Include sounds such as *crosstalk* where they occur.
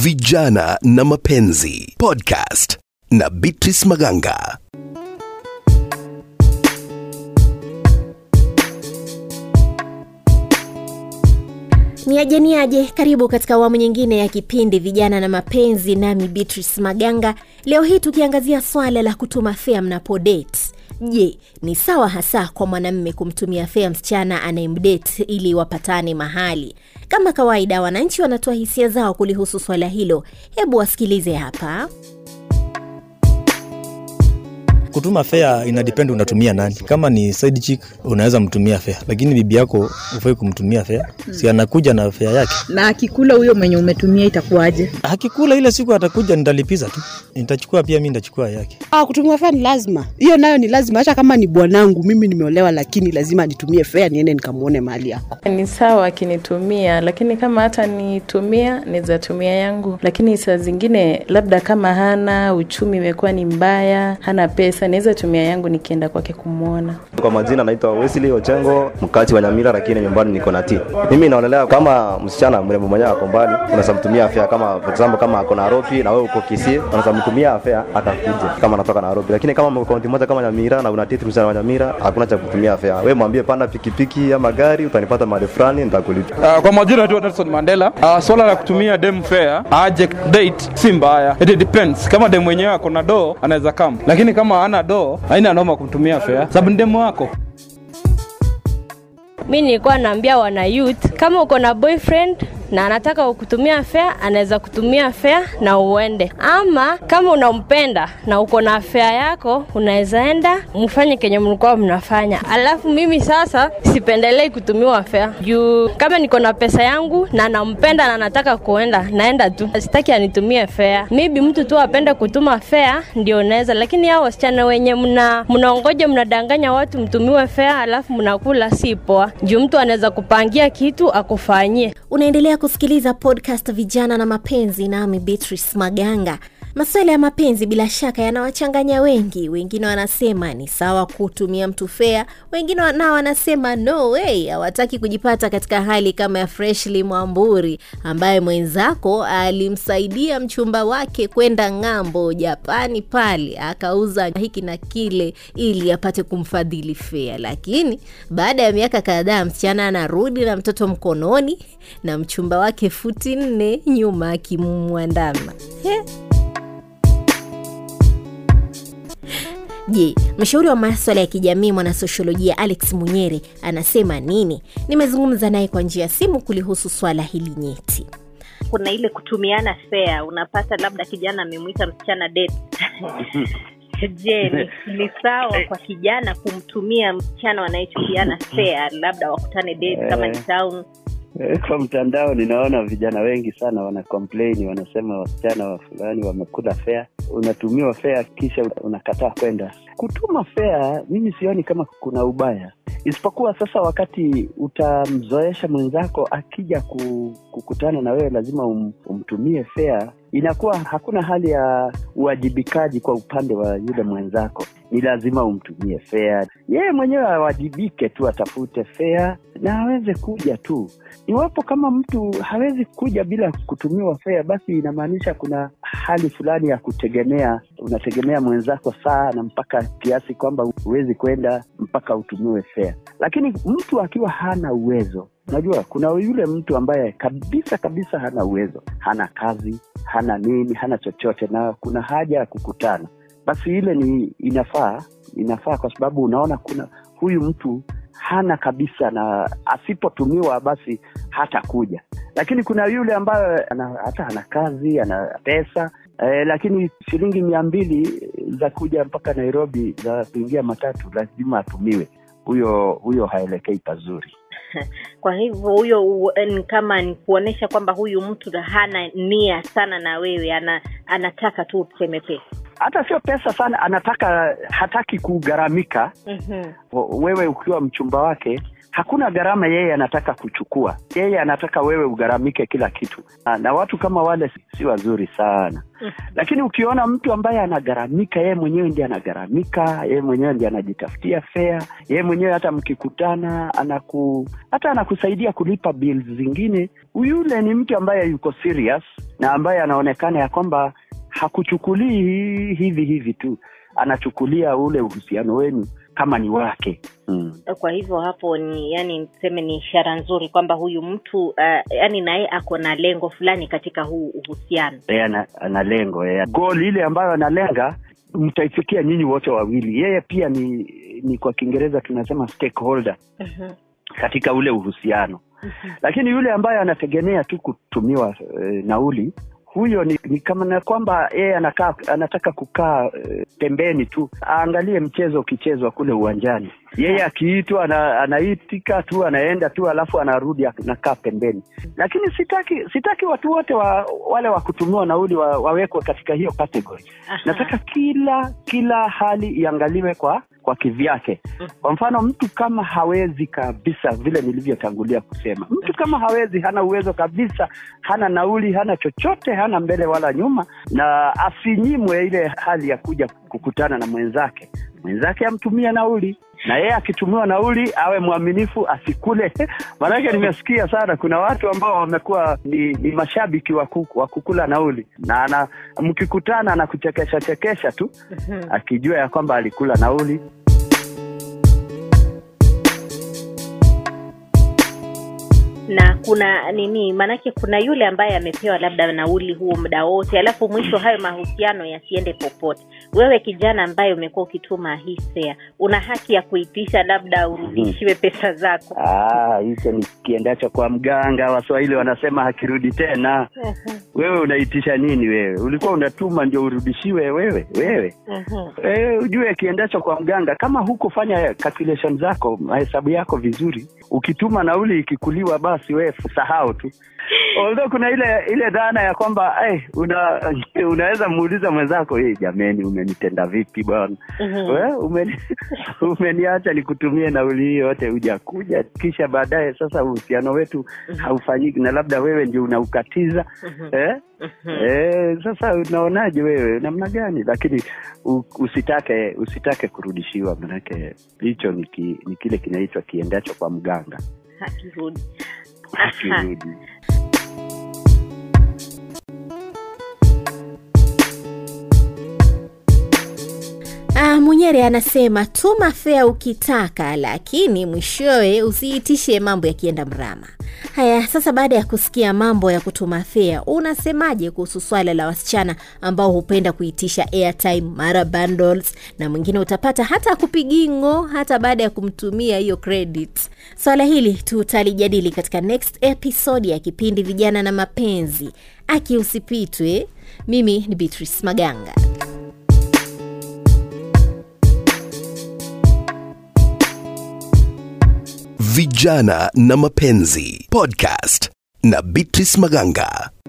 Vijana na Mapenzi Podcast na Beatrice Maganga. Niaje niaje, karibu katika awamu nyingine ya kipindi Vijana na Mapenzi, nami Beatrice Maganga. Leo hii tukiangazia swala la kutuma fea mnapo. Je, ni sawa hasa kwa mwanamme kumtumia fea msichana anayemdate ili wapatane mahali? Kama kawaida, wananchi wanatoa hisia zao kulihusu swala hilo. Hebu wasikilize hapa. Kutuma fea inadepend unatumia nani. Kama ni side chick unaweza mtumia fea lakini bibi yako ufai kumtumia fea si anakuja na fea yake. Na akikula huyo mwenye umetumia itakuwaje? Akikula ile siku atakuja nitalipiza tu. Nitachukua pia mi nitachukua yake. Ah, kutumia fea ni lazima, hiyo nayo ni lazima. Hata kama ni bwanangu mimi nimeolewa, lakini lazima nitumie fea niende nikamwone mahali yako. ni sawa akinitumia lakini kama hata nitumia nizatumia yangu. Lakini saa zingine labda kama hana uchumi imekuwa ni mbaya hana pesa naweza tumia yangu nikienda kwake kumwona Kwa majina naitwa Wesley Ochengo, mkazi wa Nyamira, lakini nyumbani niko na T. Mimi naonelea kama msichana mrembo mwenyewe ako mbali, unaweza mtumia afya kama for example kama ako Nairobi na wewe uko Kisii, unaweza mtumia afya atakuja kama anatoka Nairobi. Lakini kama mko kaunti moja kama Nyamira na una date msichana wa Nyamira, hakuna cha kutumia afya. Wewe mwambie panda pikipiki ama gari, utanipata mahali fulani, nitakulipa. Uh, kwa majina naitwa Nelson Mandela. Uh, swala la kutumia dem fair aje date si mbaya, it depends. Kama dem mwenyewe ako na do anaweza kama, lakini kama hana doo haina noma kumtumia fea sababu ni wako. mi nilikuwa naambia wana youth kama uko na boyfriend na anataka ukutumia fea anaweza kutumia fea na uende. Ama kama unampenda na uko na fea yako unaweza enda mfanye kenye mlikuwa mnafanya. Alafu mimi sasa sipendelei kutumiwa fea juu kama niko na pesa yangu na nampenda na nataka kuenda naenda tu. Sitaki anitumie fea maybe mtu tu apende kutuma fea ndio unaweza lakini hao wasichana wenye mna mnaongoja mnadanganya watu mtumiwe fea alafu mnakula si poa. Juu mtu anaweza kupangia kitu akufanyie. Unaendelea kusikiliza podcast Vijana na Mapenzi, nami Beatrice Maganga. Masuala ya mapenzi bila shaka yanawachanganya wengi. Wengine wanasema ni sawa kutumia mtu fea, wengine nao wanasema no way, hawataki kujipata katika hali kama ya Freshly Mwamburi ambaye mwenzako alimsaidia mchumba wake kwenda ng'ambo Japani pale akauza hiki na kile ili apate kumfadhili fea, lakini baada ya miaka kadhaa msichana anarudi na mtoto mkononi na mchumba wake futi nne nyuma akimwandama. Je, mshauri wa maswala ya kijamii mwanasosiolojia Alex Munyere anasema nini? Nimezungumza naye kwa njia ya simu kulihusu swala hili nyeti. kuna ile kutumiana fea unapata labda kijana amemwita msichana date *laughs* je ni, ni sawa kwa kijana kumtumia msichana wanayechukiana fea labda wakutane date kama ni town Eh, Kwa mtandao ninaona vijana wengi sana wana wanasema wasichana wa fulani wamekula fea. Unatumiwa fea kisha unakataa kwenda. Kutuma fea, mimi sioni kama kuna ubaya, isipokuwa sasa wakati utamzoesha mwenzako akija kukutana na wewe lazima um, umtumie fea, inakuwa hakuna hali ya uwajibikaji kwa upande wa yule mwenzako. Ni lazima umtumie fea, yeye mwenyewe awajibike tu, atafute fea na aweze kuja tu. Iwapo kama mtu hawezi kuja bila kutumiwa fea basi inamaanisha kuna hali fulani ya kutegemea. Unategemea mwenzako sana mpaka kiasi kwamba huwezi kwenda mpaka utumiwe fea lakini mtu akiwa hana uwezo unajua kuna yule mtu ambaye kabisa kabisa hana uwezo. Hana kazi hana nini hana chochote na kuna haja ya kukutana basi ile ni inafaa inafaa kwa sababu unaona kuna huyu mtu hana kabisa na asipotumiwa basi hatakuja. Lakini kuna yule ambayo ana, hata ana kazi ana pesa eh, lakini shilingi mia mbili za kuja mpaka nairobi za kuingia matatu lazima atumiwe. Huyo huyo haelekei pazuri. *laughs* Kwa hivyo huyo kama ni kuonyesha kwamba huyu mtu hana nia sana na wewe ana anataka tu useme pesa hata sio pesa sana anataka hataki kugharamika mm-hmm. wewe ukiwa mchumba wake hakuna gharama yeye anataka kuchukua. Yeye anataka wewe ugharamike kila kitu, na, na watu kama wale si, wazuri sana. Lakini ukiona mtu ambaye anagharamika, yeye mwenyewe ndi anagharamika, yeye mwenyewe ndi anajitafutia fea, yeye mwenyewe hata mkikutana anaku hata anakusaidia kulipa bills zingine, yule ni mtu ambaye yuko serious na ambaye anaonekana ya kwamba hakuchukulii hivi hivi tu, anachukulia ule uhusiano wenu kama ni wake. Mm. kwa hivyo hapo ni yani niseme ni ishara nzuri kwamba huyu mtu uh, yani naye ako na lengo fulani katika huu uhusiano. Yeye ana, ana lengo goal ile ambayo analenga mtaifikia nyinyi wote wawili. Yeye pia ni ni kwa Kiingereza tunasema stakeholder katika ule uhusiano. Lakini yule ambaye anategemea tu kutumiwa e, nauli huyo ni, ni kama na kwamba yeye anakaa anataka kukaa e, pembeni tu aangalie mchezo ukichezwa kule uwanjani. Yeye akiitwa ana, anaitika tu anaenda tu alafu anarudi anakaa pembeni. Lakini sitaki sitaki watu wote wa, wale wa kutumiwa nauli wa, wawekwe katika hiyo category. Nataka kila kila hali iangaliwe kwa kwa kivyake. Kwa mfano mtu kama hawezi kabisa vile nilivyotangulia kusema mtu kama hawezi hana uwezo kabisa hana nauli hana chochote hana mbele wala nyuma na asinyimwe ile hali ya kuja kukutana na mwenzake. Mwenzake amtumie nauli na yeye akitumiwa nauli awe mwaminifu asikule. *laughs* Maanake nimesikia sana kuna watu ambao wamekuwa ni, ni mashabiki wa kuku- kukula nauli na ana, mkikutana na kuchekesha chekesha tu akijua ya kwamba alikula nauli na kuna nini maanake kuna yule ambaye amepewa labda nauli huo muda wote alafu mwisho hayo mahusiano yasiende popote. Wewe kijana ambaye umekuwa ukituma fare una haki ya kuitisha labda urudishiwe pesa zako. Ah, hicho ni kiendacho kwa mganga waswahili wanasema hakirudi tena. Wewe unaitisha nini wewe? Ulikuwa unatuma ndio urudishiwe wewe wewe. E, ujue kiendacho kwa mganga kama hukufanya calculation zako mahesabu yako vizuri ukituma nauli ikikuliwa basi wewe sahau tu. Although kuna ile ile dhana ya kwamba hey, una, unaweza muuliza mwenzako hey, jameni umenitenda vipi bwana? Mhm. We, umeni, *laughs* umeniacha nikutumie nauli hii yote hujakuja. Kisha baadaye sasa uhusiano wetu haufanyiki na labda wewe ndio unaukatiza. Eh? Eh, sasa unaonaje wewe? Namna gani? Lakini u, usitake usitake kurudishiwa manake hicho ni, ki, ni kile kinaitwa kiendacho kwa mganga. Hakirudi Hakirudi. Ah, Munyere anasema tuma fea ukitaka, lakini mwishowe usiitishe mambo yakienda mrama. Haya, sasa baada ya kusikia mambo ya kutuma fea, unasemaje kuhusu swala la wasichana ambao hupenda kuitisha airtime mara bundles, na mwingine utapata hata kupigingo hata baada ya kumtumia hiyo credit. Swala hili tutalijadili katika next episode ya kipindi Vijana na Mapenzi. Aki usipitwe. Mimi ni Beatrice Maganga. Vijana na Mapenzi podcast na Beatrice Maganga.